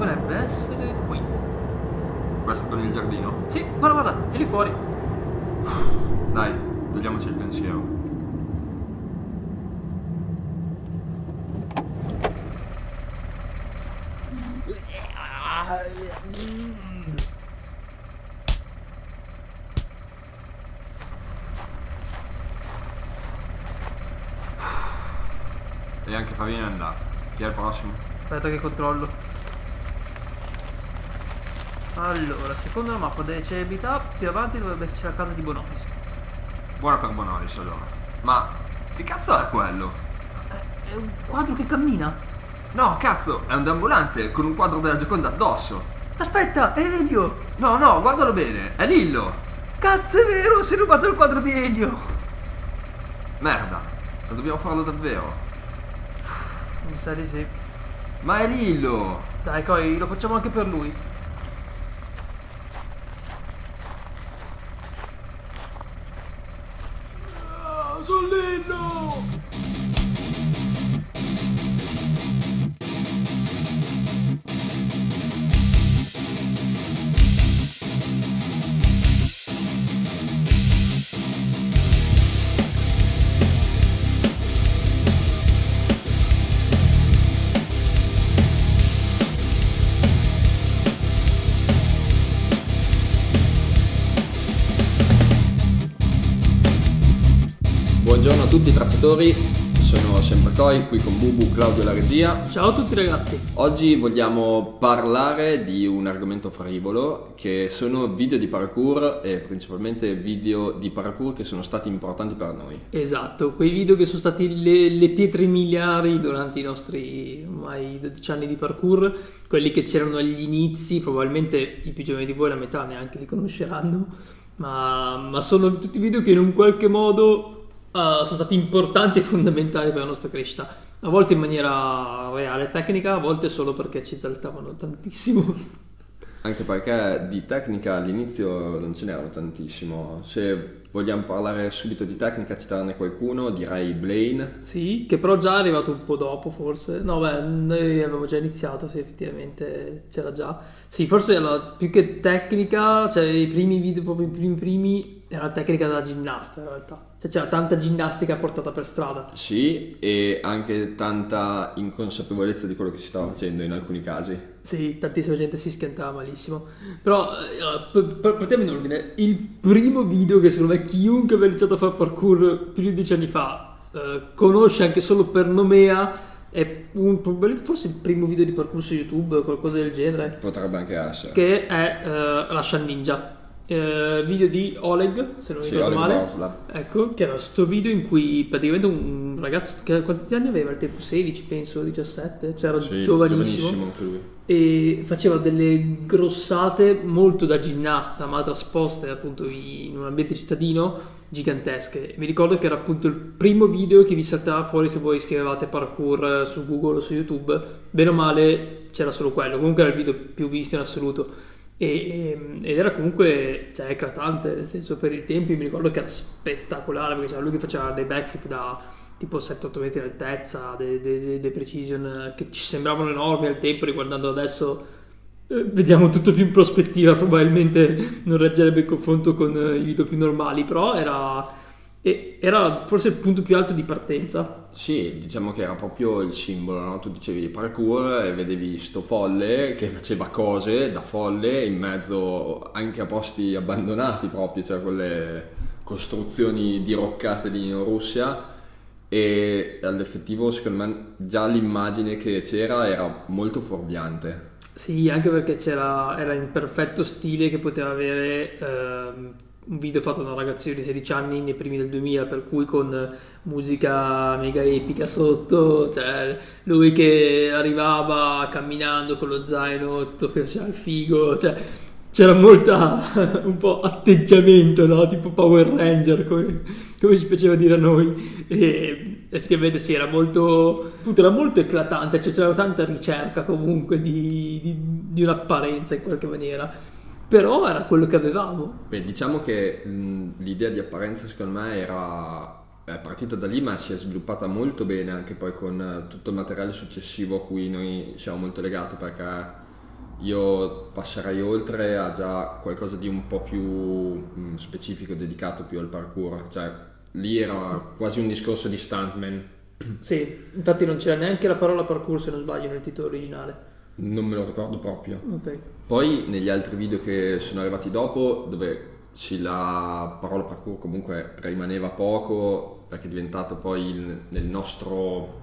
dovrebbe essere qui. Questo con il giardino? Sì, guarda, guarda, è lì fuori. Dai, togliamoci il pensiero. E anche Favino è andato. Chi è il prossimo? Aspetta che controllo. Allora, secondo la mappa delle celebrità, più avanti dovrebbe esserci la casa di Bonolis. Buona per Bonolis allora. Ma che cazzo è quello? È, è un quadro che cammina. No, cazzo, è un deambulante con un quadro della Gioconda addosso. Aspetta, è Elio! No, no, guardalo bene, è Lillo. Cazzo, è vero, si è rubato il quadro di Elio! Merda, ma dobbiamo farlo davvero. Mi sa di sì. Ma è Lillo. Dai, Coi, lo facciamo anche per lui. Tutti i tracciatori, sono sempre Coi, qui con Bubu, Claudio e la regia. Ciao a tutti ragazzi. Oggi vogliamo parlare di un argomento frivolo che sono video di parkour e principalmente video di parkour che sono stati importanti per noi. Esatto, quei video che sono stati le, le pietre miliari durante i nostri ormai 12 anni di parkour, quelli che c'erano agli inizi, probabilmente i più giovani di voi la metà neanche li conosceranno, ma, ma sono tutti video che in un qualche modo sono stati importanti e fondamentali per la nostra crescita. A volte in maniera reale e tecnica, a volte solo perché ci esaltavano tantissimo. Anche perché di tecnica all'inizio non ce n'erano tantissimo. Se vogliamo parlare subito di tecnica, citarne qualcuno, direi Blaine. Sì, che però già è arrivato un po' dopo forse. No, beh, noi avevamo già iniziato, sì, effettivamente c'era già. Sì, forse la- più che tecnica, cioè i primi video, proprio i primi primi, era la tecnica della ginnasta in realtà. Cioè c'era tanta ginnastica portata per strada. Sì, e anche tanta inconsapevolezza di quello che si stava facendo in alcuni casi. Sì, tantissima gente si schiantava malissimo. Però, eh, partiamo in ordine. Il primo video che secondo me chiunque aveva iniziato a fare parkour più di dieci anni fa eh, conosce anche solo per nomea è un, forse il primo video di parkour su YouTube o qualcosa del genere. Potrebbe anche essere. che è eh, la Shan Ninja. Eh, video di Oleg, se non mi Sì, ricordo Oleg male. Boslav. Ecco, che era sto video in cui praticamente un ragazzo, che, quanti anni aveva al tempo? 16, penso, 17, cioè era Sì, giovanissimo. E faceva delle grossate molto da ginnasta, ma trasposte appunto in un ambiente cittadino gigantesche. Mi ricordo che era appunto il primo video che vi saltava fuori se voi scrivevate parkour su Google o su YouTube. Bene o male c'era solo quello, comunque era il video più visto in assoluto. E- e- ed era comunque cioè, eclatante, nel senso per i tempi mi ricordo che era spettacolare perché c'era lui che faceva dei backflip da tipo 7-8 metri di altezza, dei, dei- dei- precision che ci sembravano enormi al tempo, riguardando adesso eh, vediamo tutto più in prospettiva, probabilmente non reggerebbe il confronto con i video più normali, però era, era forse il punto più alto di partenza. Sì, diciamo che era proprio il simbolo, no? Tu dicevi parkour e vedevi sto folle che faceva cose da folle in mezzo anche a posti abbandonati proprio, cioè quelle costruzioni diroccate in Russia e all'effettivo secondo me già l'immagine che c'era era molto fuorviante. Sì, anche perché era in perfetto stile che poteva avere ehm, un video fatto da un ragazzino di 16 anni nei primi del 2000, per cui con musica mega epica sotto, cioè lui che arrivava camminando con lo zaino, tutto che faceva il figo, cioè c'era molta un po' atteggiamento, no? Tipo Power Ranger, come, come ci piaceva dire a noi. E effettivamente sì, era molto, appunto, era molto eclatante, cioè c'era tanta ricerca comunque di, di- di un'apparenza in qualche maniera. Però era quello che avevamo. Beh, diciamo che mh, l'idea di apparenza secondo me era è partita da lì ma si è sviluppata molto bene anche poi con eh, tutto il materiale successivo a cui noi siamo molto legati perché io passerei oltre a già qualcosa di un po' più specifico, dedicato più al parkour. Cioè, lì era quasi un discorso di stuntman. Sì, infatti non c'era neanche la parola parkour se non sbaglio nel titolo originale. Non me lo ricordo proprio. Ok. Poi negli altri video che sono arrivati dopo, dove la parola parkour comunque rimaneva poco, perché è diventato poi il, nel nostro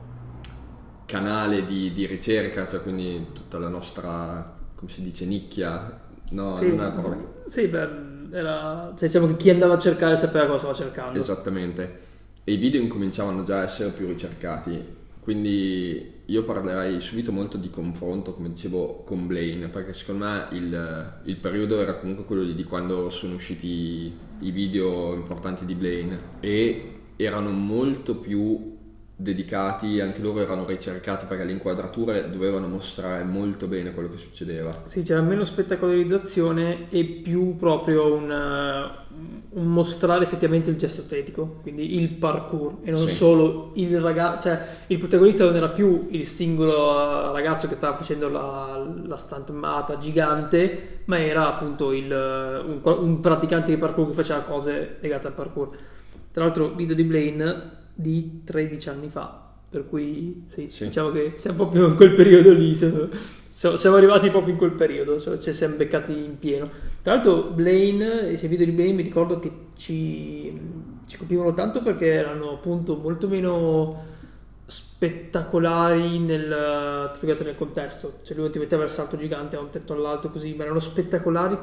canale di, di ricerca, cioè quindi tutta la nostra, come si dice, nicchia. No, Sì, non è la parola che... sì, beh, era... cioè, diciamo che chi andava a cercare sapeva cosa stava cercando. Esattamente. E i video incominciavano già a essere più ricercati. Quindi io parlerei subito molto di confronto, come dicevo, con Blaine, perché secondo me il, il periodo era comunque quello di, quando sono usciti i video importanti di Blaine e erano molto più dedicati, anche loro erano ricercati perché le inquadrature dovevano mostrare molto bene quello che succedeva. Sì, c'era meno spettacolarizzazione e più proprio un, un mostrare effettivamente il gesto estetico, quindi il parkour e non Sì. solo il ragazzo, cioè il protagonista non era più il singolo eh, ragazzo che stava facendo la, la stuntmata gigante, ma era appunto il, un, un praticante di parkour che faceva cose legate al parkour. Tra l'altro video di Blaine di 13 anni fa, per cui sì, Sì. diciamo che siamo proprio in quel periodo lì, siamo, siamo- arrivati proprio in quel periodo, cioè ci siamo beccati in pieno. Tra l'altro Blaine, i suoi video di Blaine mi ricordo che ci, ci colpivano tanto perché erano appunto molto meno spettacolari nel, nel contesto, cioè lui ti metteva il salto gigante a un tetto all'alto così, ma erano spettacolari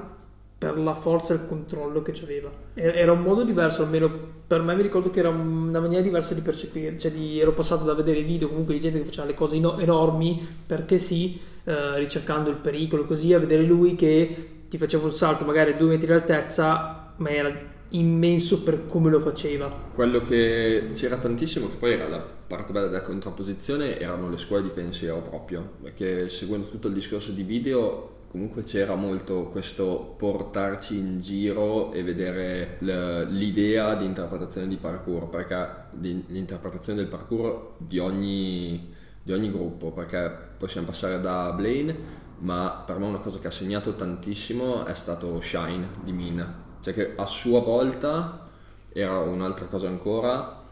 per la forza e il controllo che aveva. Era un modo diverso, almeno per me mi ricordo che era una maniera diversa di percepire, cioè di, ero passato da vedere video comunque di gente che faceva le cose enormi perché sì, eh, ricercando il pericolo così, a vedere lui che ti faceva un salto magari a due metri di altezza, ma era immenso per come lo faceva. Quello che c'era tantissimo, che poi era la parte bella della contrapposizione, erano le scuole di pensiero proprio, perché seguendo tutto il discorso di video comunque c'era molto questo portarci in giro e vedere l'idea di interpretazione di parkour, perché l'interpretazione del parkour di ogni, di ogni gruppo, perché possiamo passare da Blaine, ma per me una cosa che ha segnato tantissimo è stato Shine di Min, cioè che a sua volta era un'altra cosa ancora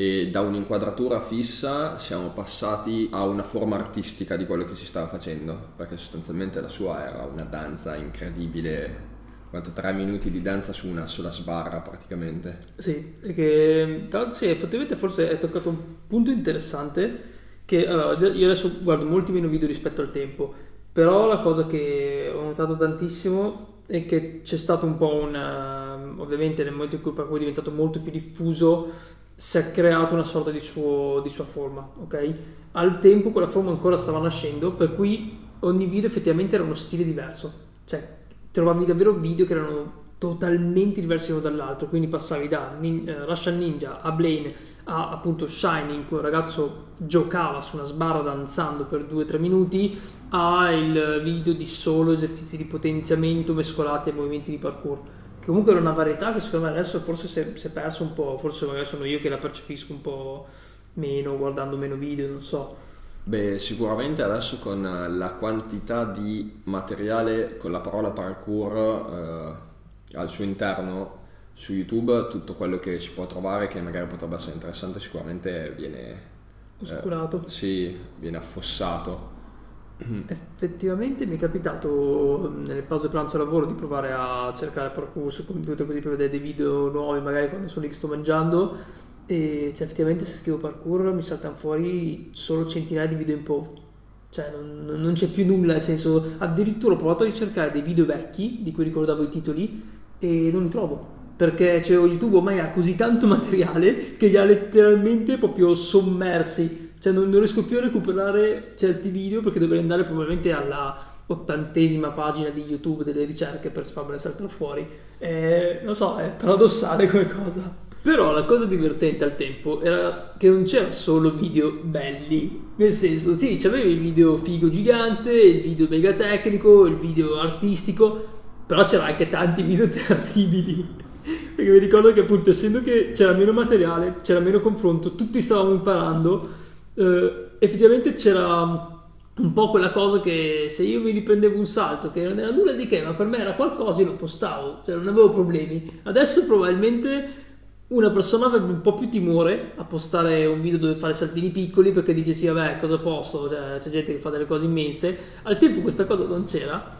e da un'inquadratura fissa siamo passati a una forma artistica di quello che si stava facendo, perché sostanzialmente la sua era una danza incredibile, quanto tre minuti di danza su una sola sbarra praticamente. Sì, che tra l'altro sì, effettivamente forse hai toccato un punto interessante che allora, io adesso guardo molti meno video rispetto al tempo, però la cosa che ho notato tantissimo è che c'è stato un po' una ovviamente nel momento in cui è diventato molto più diffuso si è creato una sorta di, suo, di sua forma, ok? Al tempo quella forma ancora stava nascendo, per cui ogni video effettivamente era uno stile diverso, cioè trovavi davvero video che erano totalmente diversi uno dall'altro, quindi passavi da Nin- eh, Russian Ninja a Blaine a appunto Shining, in cui un ragazzo giocava su una sbarra danzando per 2-3 minuti, a il video di solo esercizi di potenziamento mescolati ai movimenti di parkour. Comunque era una varietà che secondo me adesso forse si è, persa un po', forse magari sono io che la percepisco un po' meno, guardando meno video, non so. Beh, sicuramente adesso con la quantità di materiale con la parola parkour eh, al suo interno su YouTube, tutto quello che si può trovare che magari potrebbe essere interessante sicuramente viene, Oscurato. sì, viene affossato. Effettivamente mi è capitato nelle pause pranzo e lavoro di provare a cercare parkour sul computer così per vedere dei video nuovi, magari quando sono lì che sto mangiando. E cioè, effettivamente se scrivo parkour mi saltano fuori solo centinaia di video in POV. Cioè non, non c'è più nulla, nel senso addirittura ho provato a ricercare dei video vecchi di cui ricordavo i titoli e non li trovo. Perché cioè, YouTube ormai ha così tanto materiale che li ha letteralmente proprio sommersi cioè non, non riesco più a recuperare certi video perché dovrei andare probabilmente alla ottantesima pagina di YouTube delle ricerche per farmele saltare fuori. Eh, non so, è paradossale come cosa. Però la cosa divertente al tempo era che non c'era solo video belli, nel senso, sì, c'avevi il video figo gigante, il video mega tecnico, il video artistico, però c'era anche tanti video terribili. Perché mi ricordo che appunto essendo che c'era meno materiale, c'era meno confronto, tutti stavamo imparando, eh, effettivamente c'era un po' quella cosa che se io mi riprendevo un salto che non era nulla di che, ma per me era qualcosa, io lo postavo, cioè non avevo problemi. Adesso probabilmente una persona avrebbe un po' più timore a postare un video dove fare saltini piccoli perché dice sì vabbè cosa posto, cioè, c'è gente che fa delle cose immense. Al tempo questa cosa non c'era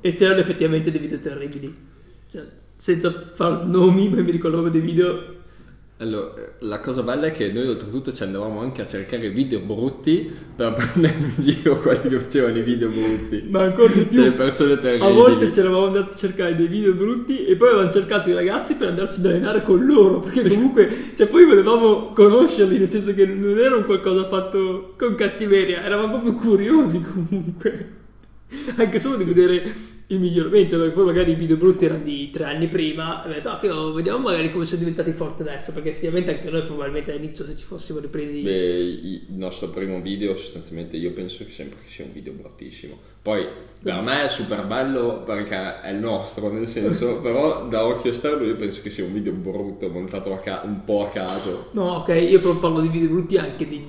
e c'erano effettivamente dei video terribili. Cioè, senza far nomi, ma mi ricordo dei video allora, la cosa bella è che noi oltretutto ci andavamo anche a cercare video brutti per prendere in giro quelli che facevano i video brutti. Ma ancora di più. Delle persone terribili. A volte ci eravamo andati a cercare dei video brutti e poi avevamo cercato i ragazzi per andarci ad allenare con loro. Perché comunque, cioè poi volevamo conoscerli, nel senso che non era un qualcosa fatto con cattiveria, eravamo proprio curiosi comunque. Anche solo di vedere il miglioramento, perché poi magari i video brutti erano di tre anni prima, e ho detto, ah, figo, vediamo magari come sono diventati forti adesso, perché effettivamente anche noi probabilmente all'inizio se ci fossimo ripresi... Beh, il nostro primo video sostanzialmente io penso che sempre che sia un video bruttissimo. Poi per me è super bello perché è il nostro, nel senso, però da occhio esterno io penso che sia un video brutto, montato ca- un po' a caso. No, ok, io però parlo di video brutti anche di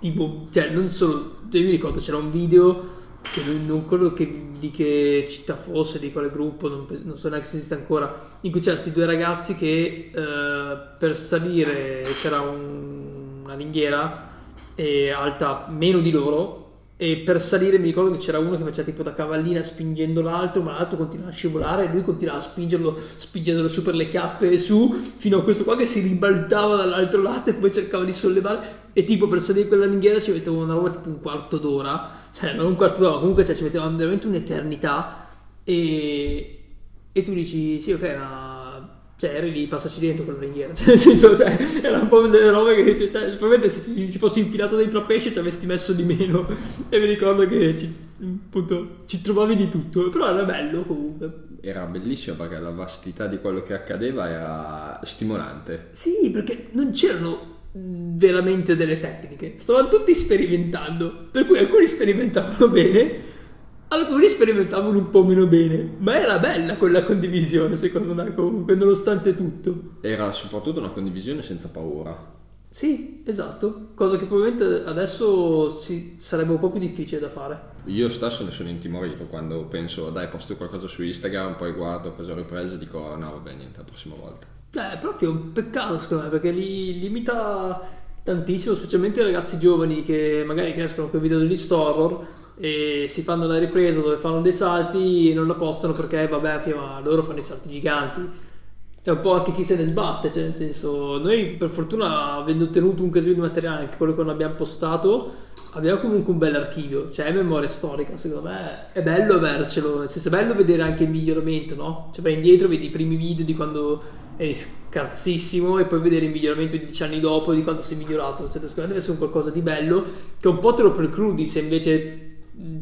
tipo, cioè non solo, cioè, io mi ricordo c'era un video che non quello che, di che città fosse, di quale gruppo, non, non so neanche se esiste ancora, in cui c'erano questi due ragazzi che eh, per salire c'era un, una ringhiera alta meno di loro e per salire mi ricordo che c'era uno che faceva tipo da cavallina spingendo l'altro, ma l'altro continuava a scivolare e lui continuava a spingerlo, spingendolo su per le chiappe e su, fino a questo qua che si ribaltava dall'altro lato e poi cercava di sollevare. E tipo per salire quella ringhiera ci mettevano una roba tipo un quarto d'ora, cioè non un quarto d'ora, comunque cioè, ci mettevano veramente un'eternità. E, e tu dici, sì, ok, ma cioè eri lì, passaci dentro quella ringhiera, cioè nel senso, cioè, era un po' delle robe che, cioè, cioè probabilmente se ti, ti fossi infilato dentro a pesce ci avresti messo di meno, e mi ricordo che ci, appunto, ci trovavi di tutto, però era bello comunque. Era bellissimo perché la vastità di quello che accadeva era stimolante. Sì, perché non c'erano veramente delle tecniche, stavano tutti sperimentando, per cui alcuni sperimentavano bene, alcuni sperimentavano un po' meno bene, ma era bella quella condivisione secondo me comunque, nonostante tutto. Era soprattutto una condivisione senza paura. Sì, esatto, cosa che probabilmente adesso si, sarebbe un po' più difficile da fare. Io stesso ne sono intimorito quando penso, dai, posto qualcosa su Instagram, poi guardo cosa ho ripreso e dico, no, vabbè, niente, la prossima volta. Eh, è proprio un peccato secondo me, perché li limita tantissimo, specialmente i ragazzi giovani che magari crescono con i video degli horror e si fanno una ripresa dove fanno dei salti e non la postano perché vabbè ma loro fanno i salti giganti. È un po' anche chi se ne sbatte cioè nel senso noi per fortuna avendo ottenuto un casino di materiale anche quello che non abbiamo postato abbiamo comunque un bel archivio cioè è memoria storica secondo me è bello avercelo nel senso è bello vedere anche il miglioramento no? cioè vai indietro vedi i primi video di quando eri scarsissimo e poi vedere il miglioramento di dieci anni dopo di quanto sei migliorato cioè secondo me deve essere un qualcosa di bello che un po' te lo precludi se invece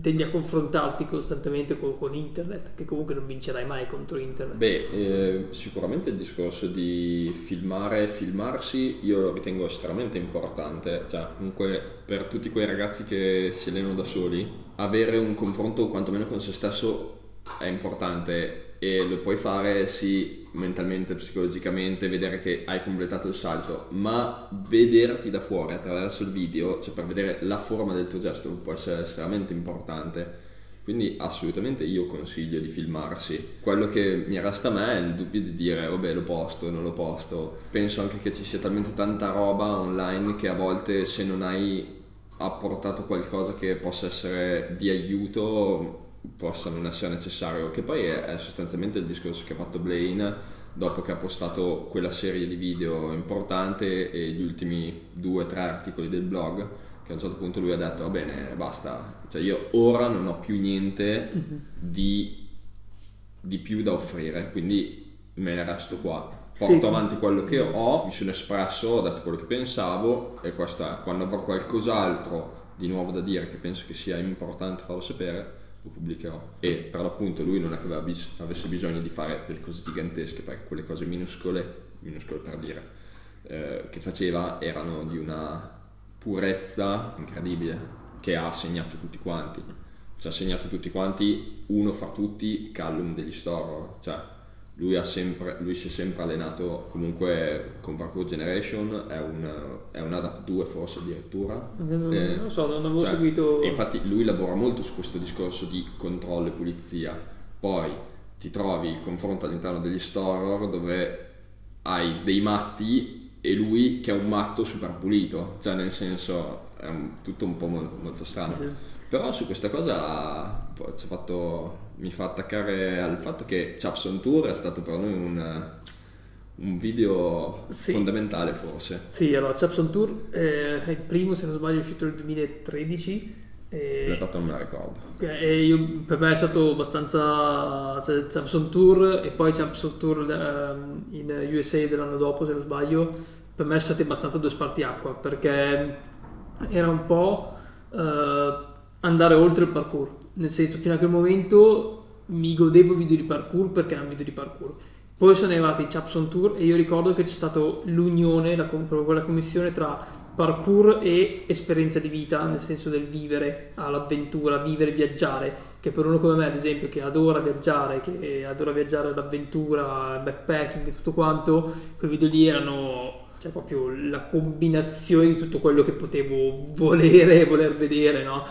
tendi a confrontarti costantemente con, con, internet, che comunque non vincerai mai contro internet. Beh, eh, sicuramente il discorso di filmare e filmarsi io lo ritengo estremamente importante, cioè comunque per tutti quei ragazzi che si allenano da soli, avere un confronto quantomeno con se stesso è importante e lo puoi fare sì mentalmente, psicologicamente, vedere che hai completato il salto, ma vederti da fuori attraverso il video, cioè per vedere la forma del tuo gesto può essere estremamente importante. Quindi assolutamente io consiglio di filmarsi. Quello che mi resta a me è il dubbio di dire vabbè lo posto, non lo posto. Penso anche che ci sia talmente tanta roba online che a volte se non hai apportato qualcosa che possa essere di aiuto possa non essere necessario, che poi è, è, sostanzialmente il discorso che ha fatto Blaine dopo che ha postato quella serie di video importante e gli ultimi due o tre articoli del blog, che a un certo punto lui ha detto va bene, basta, cioè io ora non ho più niente mhm. di, di più da offrire, quindi me ne resto qua. Porto sì. avanti quello che ho, mi sono espresso, ho detto quello che pensavo e questa, quando avrò qualcos'altro di nuovo da dire che penso che sia importante farlo sapere, pubblicherò. E per l'appunto lui non è che bis- avesse bisogno di fare delle cose gigantesche, perché quelle cose minuscole, minuscole per dire, eh, che faceva erano di una purezza incredibile, che ha segnato tutti quanti. Ci ha segnato tutti quanti, uno fra tutti, Callum degli Storro, cioè lui, ha sempre, lui si è sempre allenato comunque con Parkour Generation, è un, è un Adapt 2 forse addirittura. Non, Eh, non lo so, non avevo cioè, seguito. infatti lui lavora molto su questo discorso di controllo e pulizia. Poi ti trovi il confronto all'interno degli store dove hai dei matti e lui che è un matto super pulito, cioè nel senso è un- tutto un po' molto, molto strano. Sì, sì. Però su questa cosa poi ci ha fatto- mi fa attaccare al fatto che Chaps on Tour è stato per noi un, un video Sì. fondamentale forse. Sì, allora Chaps on Tour eh, è il primo, se non sbaglio, è uscito nel 2013. In realtà E, non me la ricordo. e io- per me è stato abbastanza. Cioè, Chaps on Tour e poi Chaps on Tour ehm, in USA dell'anno dopo, se non sbaglio. Per me sono stati abbastanza due spartiacqua perché era un po' eh, andare oltre il parkour. Nel senso, fino a quel momento mi godevo video di parkour perché erano video di parkour. Poi sono arrivati i Chaps on Tour e io ricordo che c'è stata l'unione, la, proprio quella commissione tra parkour e esperienza di vita, nel senso del vivere all'avventura, vivere, viaggiare, che per uno come me ad esempio che adora viaggiare, che adora viaggiare all'avventura, backpacking e tutto quanto, quei video lì erano cioè proprio la combinazione di tutto quello che potevo volere e voler vedere, no?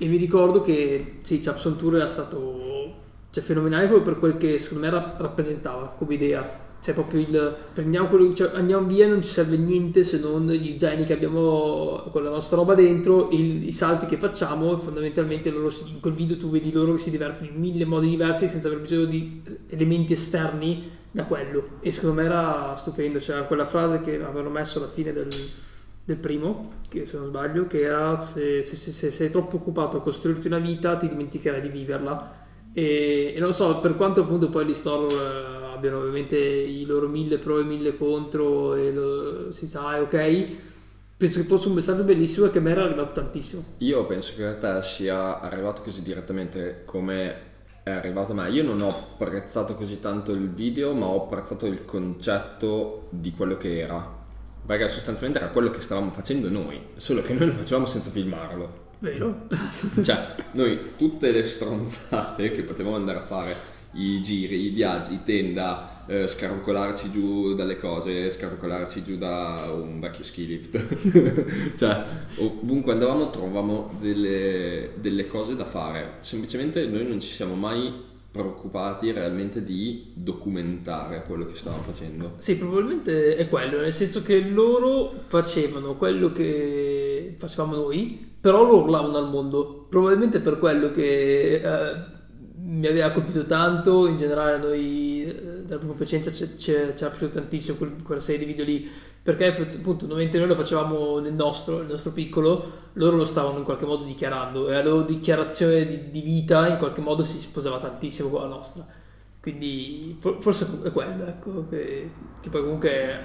E mi ricordo che sì, Chaps on Tour era stato cioè, fenomenale proprio per quel che secondo me ra- rappresentava come idea. Cioè proprio il prendiamo quello, cioè, andiamo via, non ci serve niente se non gli zaini che abbiamo con la nostra roba dentro, il- i salti che facciamo fondamentalmente loro in quel video tu vedi loro che si divertono in mille modi diversi senza aver bisogno di elementi esterni da quello. E secondo me era stupendo, cioè quella frase che avevano messo alla fine del, del primo, che se non sbaglio, che era se, se- se- se sei troppo occupato a costruirti una vita ti dimenticherai di viverla. E, e non so, per quanto appunto poi gli store eh, abbiano ovviamente i loro mille pro e mille contro e lo- si sa, è ok, penso che fosse un messaggio bellissimo e che a me era arrivato tantissimo. Io penso che a te sia arrivato così direttamente come è arrivato a me. Io non ho apprezzato così tanto il video, ma ho apprezzato il concetto di quello che era. Perché sostanzialmente era quello che stavamo facendo noi, solo che noi lo facevamo senza filmarlo. Vero? Cioè, noi tutte le stronzate che potevamo andare a fare, i giri, i viaggi, i tenda, eh, scarcolarci giù dalle cose, scarcolarci giù da un vecchio ski lift, cioè ovunque andavamo trovavamo delle, delle cose da fare, semplicemente noi non ci siamo mai preoccupati realmente di documentare quello che stavamo facendo. Sì, probabilmente è quello, nel senso che loro facevano quello che facevamo noi, però lo urlavano al mondo. Probabilmente per quello che eh, mi aveva colpito tanto, in generale noi eh, della prima Piacenza ci era piaciuto tantissimo quel- quella serie di video lì, perché appunto mentre noi lo facevamo nel nostro, nel nostro piccolo, loro lo stavano in qualche modo dichiarando e la loro dichiarazione di, di vita in qualche modo si sposava tantissimo con la nostra. Quindi for- forse è quello, ecco, che, che poi comunque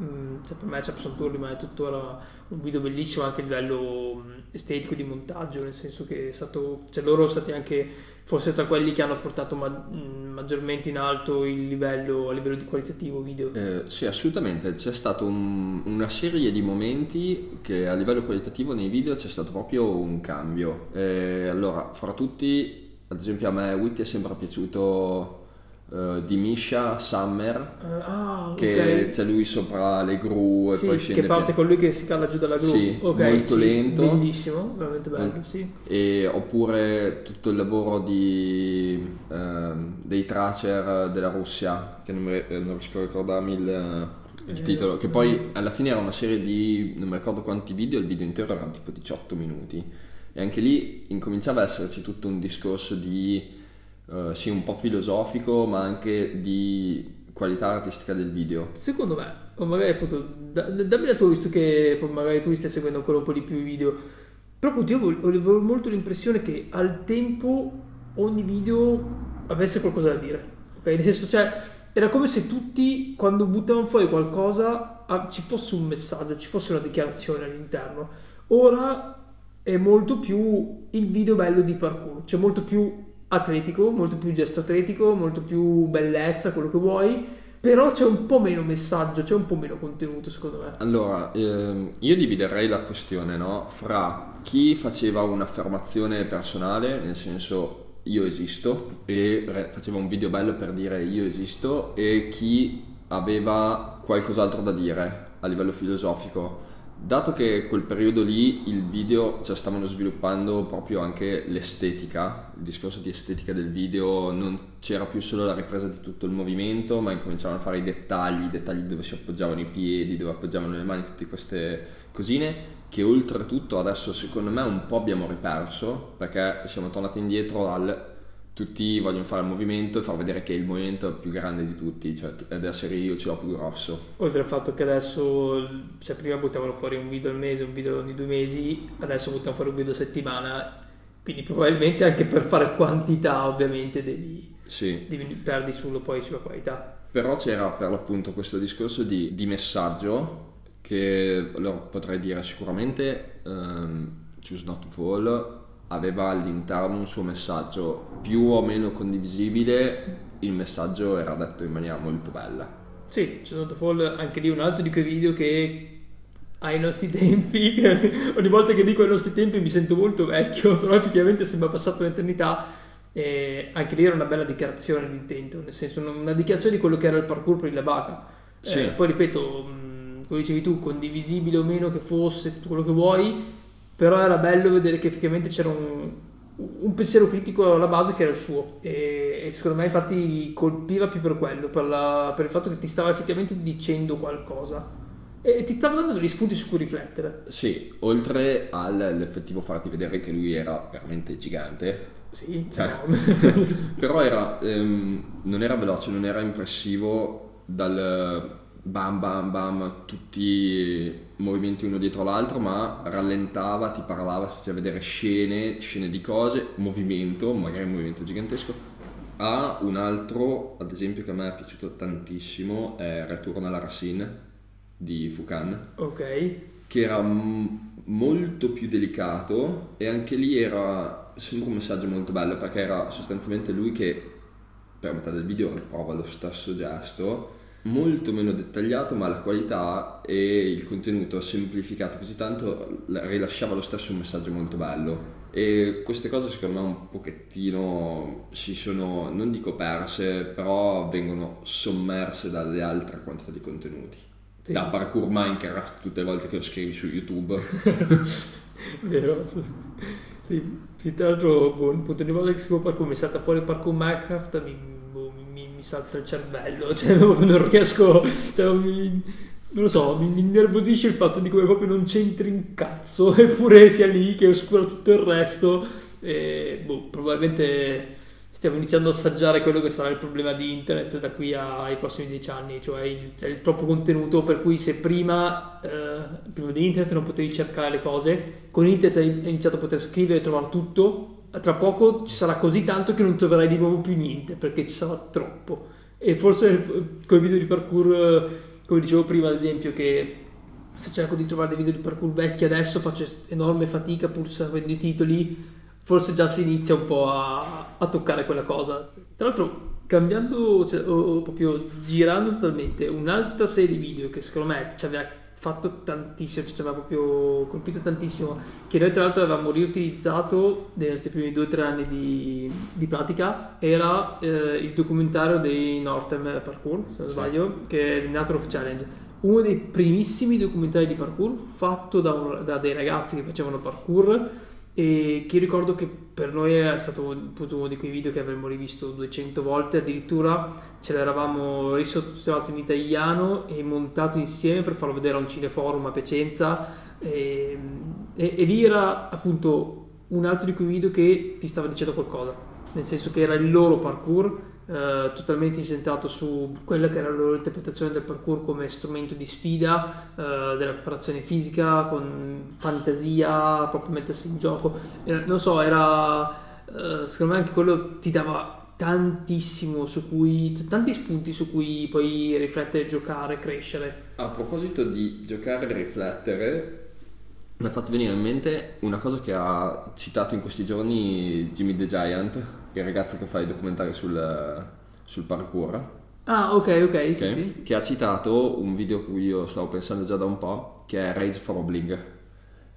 mm, cioè per me Chaps on Tour rimane tuttora un video bellissimo anche a livello mm, estetico di montaggio, nel senso che stato, cioè loro sono stati anche forse tra quelli che hanno portato ma- mm, maggiormente in alto il livello a livello di qualitativo video. Eh, sì, assolutamente, c'è stata un- una serie di momenti che a livello qualitativo nei video c'è stato proprio un cambio. Eh, allora, fra tutti, ad esempio a me Witty è sempre piaciuto eh, di Misha Summer, Eh, ah, che ok. c'è lui sopra le gru e Sì, poi scende che parte pian- con lui che si cala giù dalla gru. Sì, Ok, molto sì, lento. Bellissimo, veramente bello, Mm. sì. e oppure tutto il lavoro di, ehm, dei tracer della Russia, che non, mi, eh, non riesco a ricordarmi il, il Eh, titolo, che poi alla fine era una serie di, non mi ricordo quanti video, il video intero era tipo 18 minuti. E anche lì incominciava ad esserci tutto un discorso di, eh, sì, un po' filosofico, ma anche di qualità artistica del video. Secondo me, o magari appunto, da- dammi la tua, visto che magari tu stai seguendo ancora un po' di più i video, però appunto io avevo molto l'impressione che al tempo ogni video avesse qualcosa da dire, ok? Nel senso, cioè, era come se tutti, quando buttavano fuori qualcosa, ah, ci fosse un messaggio, ci fosse una dichiarazione all'interno. Ora è molto più il video bello di parkour, cioè molto più atletico, molto più gesto atletico, molto più bellezza, quello che vuoi, però c'è un po' meno messaggio, c'è un po' meno contenuto secondo me. Allora, ehm, io dividerei la questione no, fra chi faceva un'affermazione personale, nel senso io esisto e re- faceva un video bello per dire io esisto e chi aveva qualcos'altro da dire a livello filosofico. Dato che quel periodo lì il video, cioè stavano sviluppando proprio anche l'estetica, il discorso di estetica del video, non c'era più solo la ripresa di tutto il movimento, ma incominciavano a fare i dettagli, i dettagli dove si appoggiavano i piedi, dove appoggiavano le mani, tutte queste cosine che oltretutto adesso secondo me un po' abbiamo riperso perché siamo tornati indietro al tutti vogliono fare il movimento e far vedere che il movimento è più grande di tutti, cioè ed essere io ce l'ho più grosso. Oltre al fatto che adesso, cioè prima buttavano fuori un video al mese, un video ogni due mesi, adesso buttano fuori un video a settimana, quindi probabilmente anche per fare quantità ovviamente devi, Sì, devi perdi solo poi sulla qualità. però c'era per l'appunto questo discorso di, di messaggio che allora, potrei dire sicuramente ehm, Choose Not to Fall aveva all'interno un suo messaggio più o meno condivisibile, il messaggio era detto in maniera molto bella. Sì, c'è stato Fall anche lì un altro di quei video che ai nostri tempi, che ogni volta che dico ai nostri tempi mi sento molto vecchio, però effettivamente sembra passata un'eternità. E anche lì era una bella dichiarazione di intento, nel senso una dichiarazione di quello che era il parkour per il Baca. Sì. Eh, poi ripeto, come dicevi tu, condivisibile o meno che fosse, tutto quello che vuoi, però era bello vedere che effettivamente c'era un, un pensiero critico alla base che era il suo e, e secondo me infatti colpiva più per quello, per, la- per il fatto che ti stava effettivamente dicendo qualcosa e ti stava dando degli spunti su cui riflettere. Sì, oltre all'effettivo farti vedere che lui era veramente gigante, Sì, Cioè, no. però era, ehm, non era veloce, non era impressivo dal bam bam bam, tutti movimenti uno dietro l'altro, ma rallentava, ti parlava, faceva vedere scene, scene di cose, movimento, magari un movimento gigantesco. Ha un altro, ad esempio, che a me è piaciuto tantissimo, è Return alla Racine di Fukan ok, che era m- molto più delicato e anche lì era sempre un messaggio molto bello perché era sostanzialmente lui che per metà del video riprova lo stesso gesto molto meno dettagliato ma la qualità e il contenuto semplificato così tanto la- rilasciava lo stesso un messaggio molto bello e queste cose secondo me un pochettino si sono non dico perse però vengono sommerse dalle altre quantità di contenuti Sì. da parkour Minecraft tutte le volte che lo scrivi su YouTube. vero. Sì, sì, tra l'altro boh, appunto ogni volta che scrivo parkour mi salta fuori parkour Minecraft mi, mi- salta il cervello, cioè non riesco, cioè, mi- non lo so, mi, mi innervosisce il fatto di come proprio non c'entri un cazzo, eppure sia lì che oscura tutto il resto e boh, probabilmente stiamo iniziando a assaggiare quello che sarà il problema di internet da qui ai prossimi dieci anni, cioè il, cioè il troppo contenuto per cui se prima, eh, prima di internet non potevi cercare le cose, con internet hai iniziato a poter scrivere e trovare tutto, tra poco ci sarà così tanto che non troverai di nuovo più niente perché ci sarà troppo. E forse con i video di parkour, eh, come dicevo prima ad esempio, che se cerco di trovare dei video di parkour vecchi adesso faccio enorme fatica pur sapendo i titoli, forse già si inizia un po' a, a toccare quella cosa. Tra l'altro, cambiando, cioè, o proprio girando totalmente, un'altra serie di video che secondo me ci aveva fatto tantissimo, ci aveva proprio colpito tantissimo, che noi tra l'altro avevamo riutilizzato nei nostri primi due o tre anni di, di pratica, era eh, il documentario dei Northern Parkour, se non Sì. sbaglio, che è il Nature of Challenge uno dei primissimi documentari di parkour fatto da, un- da dei ragazzi che facevano parkour e che ricordo che per noi è stato uno di quei video che avremmo rivisto 200 volte addirittura. Ce l'eravamo risottotitolato in italiano e montato insieme per farlo vedere a un cineforum a Piacenza. E, e- e lì era appunto un altro di quei video che ti stava dicendo qualcosa. Nel senso che era il loro parkour eh, totalmente incentrato su quella che era la loro interpretazione del parkour come strumento di sfida, eh, della preparazione fisica, con fantasia, proprio mettersi in gioco. Eh, non so, era eh, secondo me anche quello ti dava tantissimo su cui, tanti spunti su cui poi riflettere, giocare, crescere. A proposito di giocare e riflettere, mi ha fatto venire in mente una cosa che ha citato in questi giorni Jimmy the Giant, il ragazzo che fa i documentari sul, sul parkour, Ah, ok, ok, sì, ok? sì. che ha citato un video cui io stavo pensando già da un po', che è Raise for Bling.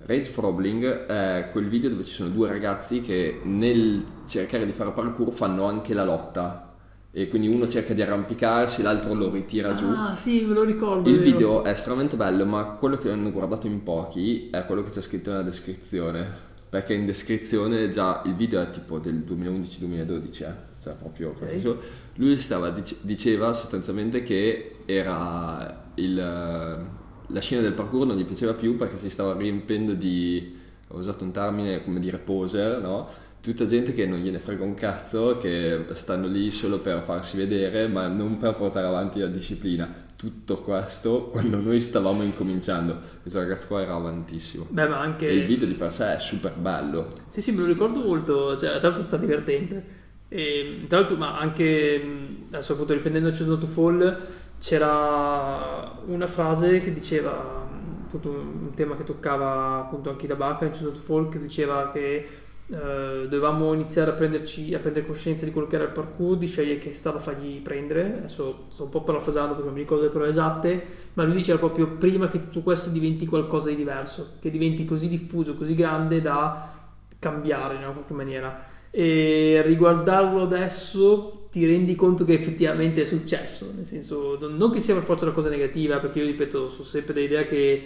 Rage Frobling è quel video dove ci sono due ragazzi che nel cercare di fare parkour fanno anche la lotta e quindi uno cerca di arrampicarsi, l'altro lo ritira giù. Ah, sì, me lo ricordo. Il video è estremamente bello, ma quello che hanno guardato in pochi è quello che c'è scritto nella descrizione. Perché in descrizione già il video è tipo del 2011-2012, eh? cioè proprio Ok. questo. Lui stava, dice- diceva sostanzialmente che era il, la scena del parkour non gli piaceva più perché si stava riempendo di, ho usato un termine come dire poser, no? Tutta gente che non gliene frega un cazzo, che stanno lì solo per farsi vedere, ma non per portare avanti la disciplina. Tutto questo quando noi stavamo incominciando. Questo ragazzo qua era avantissimo. Beh, ma anche... E il video di per sé è super bello. Sì, sì, me lo ricordo molto, cioè, tra l'altro sta divertente. E, tra l'altro, ma anche, adesso appunto riprendendo Chosen to Fall, c'era una frase che diceva, appunto un tema che toccava appunto anche da Bacca in Chosen to Fall, che diceva che eh, dovevamo iniziare a prenderci, a prendere coscienza di quello che era il parkour, di scegliere che strada fargli prendere. Adesso sto un po' parafrasando perché non mi ricordo le parole esatte, ma lui diceva proprio prima che tutto questo diventi qualcosa di diverso, che diventi così diffuso, così grande da cambiare in una qualche maniera. E riguardarlo adesso ti rendi conto che effettivamente è successo, nel senso, non non che sia per forza una cosa negativa, perché io ripeto, sono sempre dell'idea che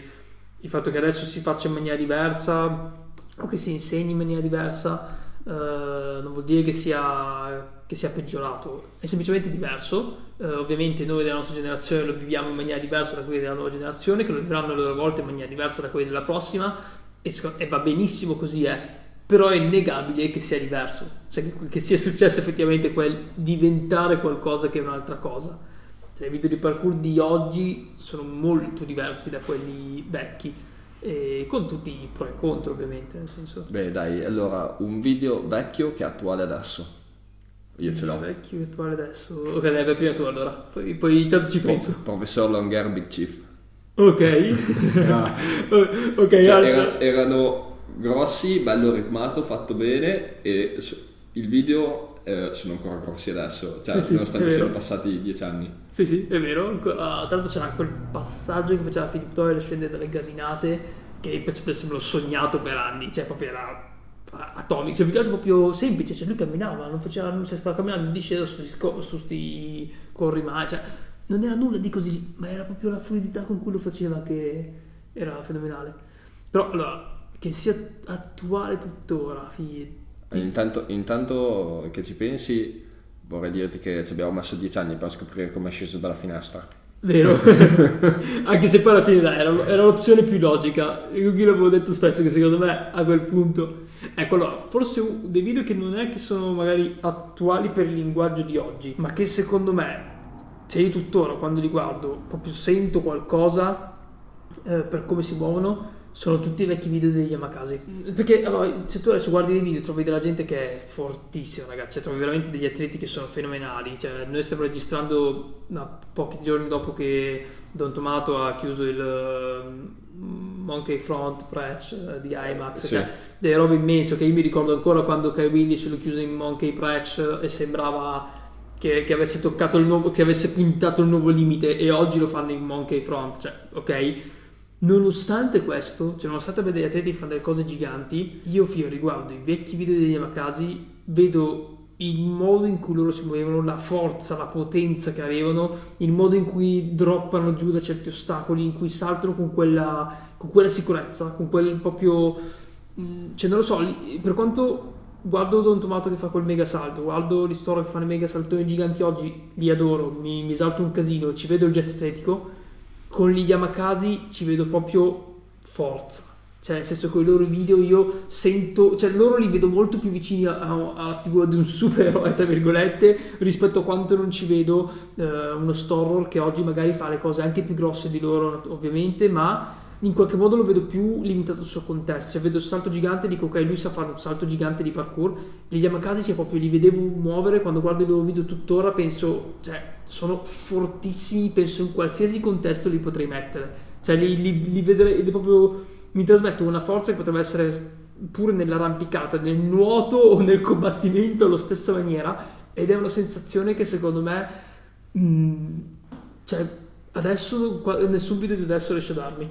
il fatto che adesso si faccia in maniera diversa o che si insegni in maniera diversa eh, non vuol dire che sia, che sia peggiorato, è semplicemente diverso. Eh, ovviamente noi della nostra generazione lo viviamo in maniera diversa da quelli della nuova generazione, che lo vivranno a loro volta in maniera diversa da quelli della prossima, e, e va benissimo così è. Però è innegabile che sia diverso, cioè che, che sia successo effettivamente quel diventare qualcosa che è un'altra cosa. Cioè, i video di parkour di oggi sono molto diversi da quelli vecchi, e con tutti i pro e contro, ovviamente. Nel senso, Beh, dai, allora un video vecchio che è attuale adesso. Io ce l'ho. Vecchio virtuale adesso. Ok, dai, vai prima tu allora. Poi, poi intanto ci Pro- penso. Professor Longhair Big Chief. Ok. Ah. ok, Cioè, era- erano grossi, bello ritmato, fatto bene e il video eh, sono ancora grossi adesso, cioè Sì, nonostante siano passati dieci anni. Sì, sì, è vero. ancora- Tra l'altro c'era quel passaggio che faceva Philip Doyle scendere dalle gradinate che penso di essermelo sognato per anni. Cioè, proprio era atomico. Cioè, più che altro proprio semplice. Cioè, lui camminava, non faceva, non si stava camminando in discesa su sti co- su sti corrimani. Cioè, non era nulla di così, ma era proprio la fluidità con cui lo faceva che era fenomenale. Però, allora, che sia attuale tuttora, fi- E Intanto, intanto che ci pensi, vorrei dirti che ci abbiamo messo dieci anni per scoprire come è sceso dalla finestra. Vero, anche se poi alla fine dai, era, era l'opzione più logica. Io qui l'avevo detto spesso che secondo me a quel punto, ecco allora, forse dei video che non è che sono magari attuali per il linguaggio di oggi, ma che secondo me, se io tuttora quando li guardo proprio sento qualcosa eh, per come si muovono, sono tutti i vecchi video degli Yamakasi. Perché allora, se tu adesso guardi dei video trovi della gente che è fortissima, ragazzi, cioè, trovi veramente degli atleti che sono fenomenali. Cioè, noi stiamo registrando da pochi giorni dopo che Don Tomato ha chiuso il eh, Monkey Front Press eh, di IMAX, Sì. cioè delle robe immense che io mi ricordo ancora quando Kai Willy se lo chiuse in Monkey Press e sembrava che, che avesse toccato il nuovo, che avesse puntato il nuovo limite e oggi lo fanno in Monkey Front, cioè, ok? Nonostante questo, cioè nonostante abbia degli atleti che fanno delle cose giganti, io Fio riguardo i vecchi video degli Yamakasi, vedo il modo in cui loro si muovevano, la forza, la potenza che avevano, il modo in cui droppano giù da certi ostacoli, in cui saltano con quella, con quella sicurezza, con quel proprio... mm, Cioè non lo so, per quanto guardo Don Tomato che fa quel mega salto, guardo gli Storo che fanno i mega saltoni giganti oggi, li adoro, mi, mi esalto un casino, ci vedo il gesto atletico, con gli Yamakasi ci vedo proprio forza. Cioè, nel senso con i loro video io sento, cioè loro li vedo molto più vicini alla figura di un supereroe, tra virgolette, rispetto a quanto non ci vedo eh, uno Storror che oggi magari fa le cose anche più grosse di loro, ovviamente, ma in qualche modo lo vedo più limitato al suo contesto. Cioè, vedo il salto gigante dico, ok, lui sa fare un salto gigante di parkour. Gli Yamakasi, cioè, proprio li vedevo muovere quando guardo i loro video tuttora, penso, cioè, sono fortissimi, penso in qualsiasi contesto li potrei mettere. Cioè, li, li, li vedrei, proprio, mi trasmettono una forza che potrebbe essere pure nell'arrampicata, nel nuoto o nel combattimento alla stessa maniera. Ed è una sensazione che secondo me, mh, cioè, adesso, nessun video di adesso riesce a darmi.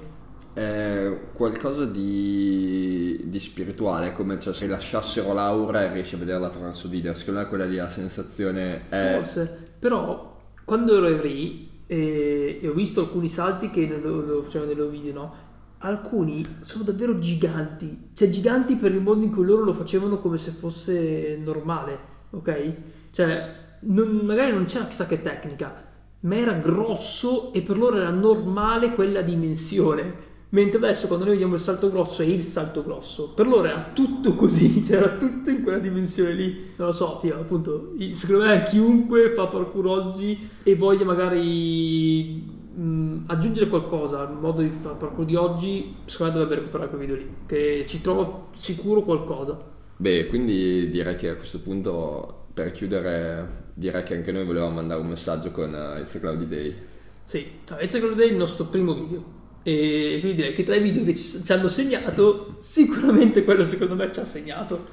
È qualcosa di, di spirituale, come cioè, se lasciassero Laura e riesci a vederla attraverso video. Secondo me quella lì la sensazione è... Forse, però quando ero Evry e, e ho visto alcuni salti che lo, lo facevano nei loro video, no? Alcuni sono davvero giganti, cioè giganti per il modo in cui loro lo facevano come se fosse normale, ok? Cioè, non, magari non c'era chissà che tecnica, ma era grosso e per loro era normale quella dimensione. Mentre adesso quando noi vediamo il salto grosso è il salto grosso, per loro era tutto così, cioè era tutto in quella dimensione lì. Non lo so, fio, appunto, secondo me chiunque fa parkour oggi e voglia magari mh, aggiungere qualcosa al modo di fare parkour di oggi, secondo me dovrebbe recuperare quel video lì, che ci trova sicuro qualcosa. Beh, quindi direi che a questo punto, per chiudere, direi che anche noi volevamo mandare un messaggio con uh, It's a Cloudy Day. Sì, It's a Cloudy Day è il nostro primo video e quindi direi che tra i video che ci, ci hanno segnato, sicuramente quello secondo me ci ha segnato.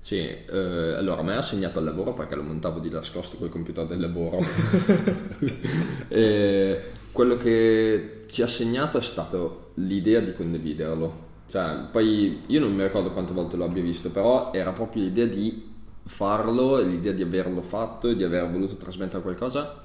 Sì, eh, allora a me ha segnato al lavoro perché lo montavo di nascosto col computer del lavoro. e quello che ci ha segnato è stato l'idea di condividerlo. Cioè, poi io non mi ricordo quante volte lo abbia visto, però era proprio l'idea di farlo, l'idea di averlo fatto e di aver voluto trasmettere qualcosa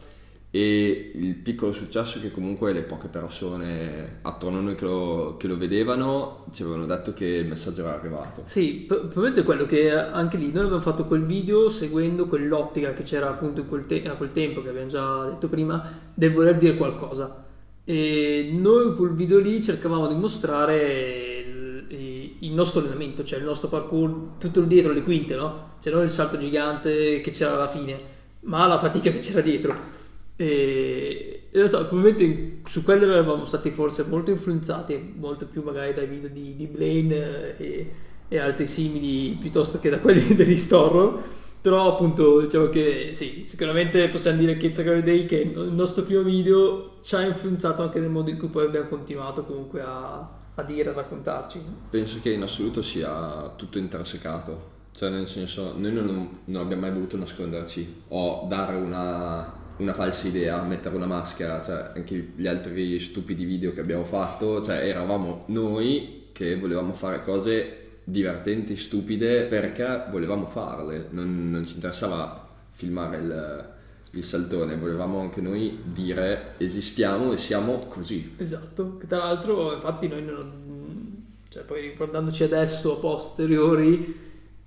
e il piccolo successo che comunque le poche persone attorno a noi che lo, che lo vedevano ci avevano detto che il messaggio era arrivato. Sì, probabilmente quello che anche lì noi abbiamo fatto quel video seguendo quell'ottica che c'era appunto quel te- a quel tempo che abbiamo già detto prima del voler dire qualcosa e noi quel video lì cercavamo di mostrare il, il nostro allenamento, cioè il nostro parkour tutto dietro le quinte, no? Cioè non il salto gigante che c'era alla fine, ma la fatica che c'era dietro e, lo so, probabilmente su quello eravamo stati forse molto influenzati, molto più magari dai video di, di Blaine e, e, altri simili piuttosto che da quelli degli Storro. Però appunto diciamo che sì, sicuramente possiamo dire che It's Day che il nostro primo video ci ha influenzato anche nel modo in cui poi abbiamo continuato comunque a, a dire, a raccontarci. Penso che in assoluto sia tutto intersecato, cioè nel senso noi non, non abbiamo mai voluto nasconderci o dare una una falsa idea, mettere una maschera, cioè anche gli altri stupidi video che abbiamo fatto, cioè eravamo noi che volevamo fare cose divertenti, stupide, perché volevamo farle, non, non ci interessava filmare il, il, saltone, volevamo anche noi dire esistiamo e siamo così. Esatto, che tra l'altro infatti noi non, cioè poi ricordandoci adesso a posteriori,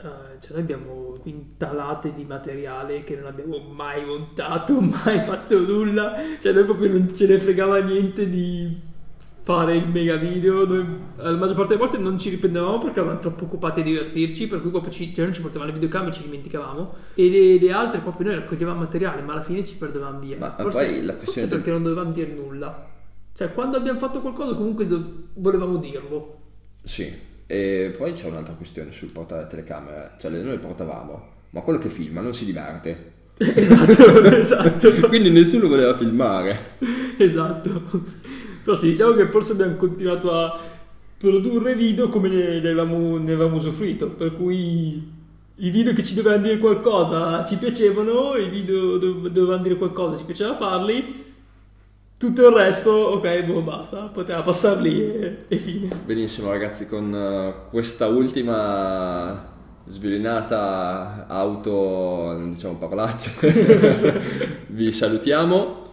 uh, cioè noi abbiamo quintalate di materiale che non abbiamo mai montato, mai fatto nulla, cioè noi proprio non ce ne fregava niente di fare il mega video, noi la maggior parte delle volte non ci riprendevamo perché eravamo troppo occupati a divertirci, per cui proprio ci, cioè non ci portavamo le videocamere ci dimenticavamo e le, le, altre proprio noi raccoglievamo materiale ma alla fine ci perdevamo via. Ma forse, poi la forse perché del... non dovevamo dire nulla. Cioè quando abbiamo fatto qualcosa comunque do- volevamo dirlo. Sì, e poi c'è un'altra questione sul portare la telecamera, cioè noi le portavamo, ma quello che filma non si diverte. esatto, esatto. Quindi nessuno voleva filmare. Esatto. Però sì, diciamo che forse abbiamo continuato a produrre video come ne avevamo, ne avevamo usufruito, per cui i video che ci dovevano dire qualcosa ci piacevano, i video dove dovevano dire qualcosa ci piaceva farli, tutto il resto, ok, boh, basta, poteva passare lì e, e fine. Benissimo ragazzi, con uh, questa ultima sviolinata auto, non diciamo parolacce, vi salutiamo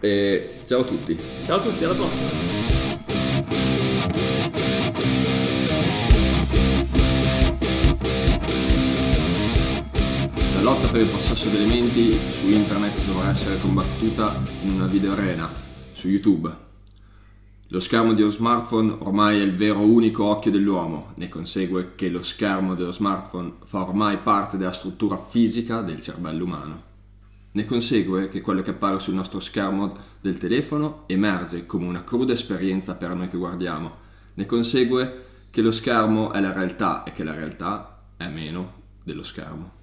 e ciao a tutti. Ciao a tutti, alla prossima. Per il possesso di elementi su internet dovrà essere combattuta in una videoarena su YouTube. Lo schermo dello smartphone ormai è il vero unico occhio dell'uomo, ne consegue che lo schermo dello smartphone fa ormai parte della struttura fisica del cervello umano. Ne consegue che quello che appare sul nostro schermo del telefono emerge come una cruda esperienza per noi che guardiamo. Ne consegue che lo schermo è la realtà e che la realtà è meno dello schermo.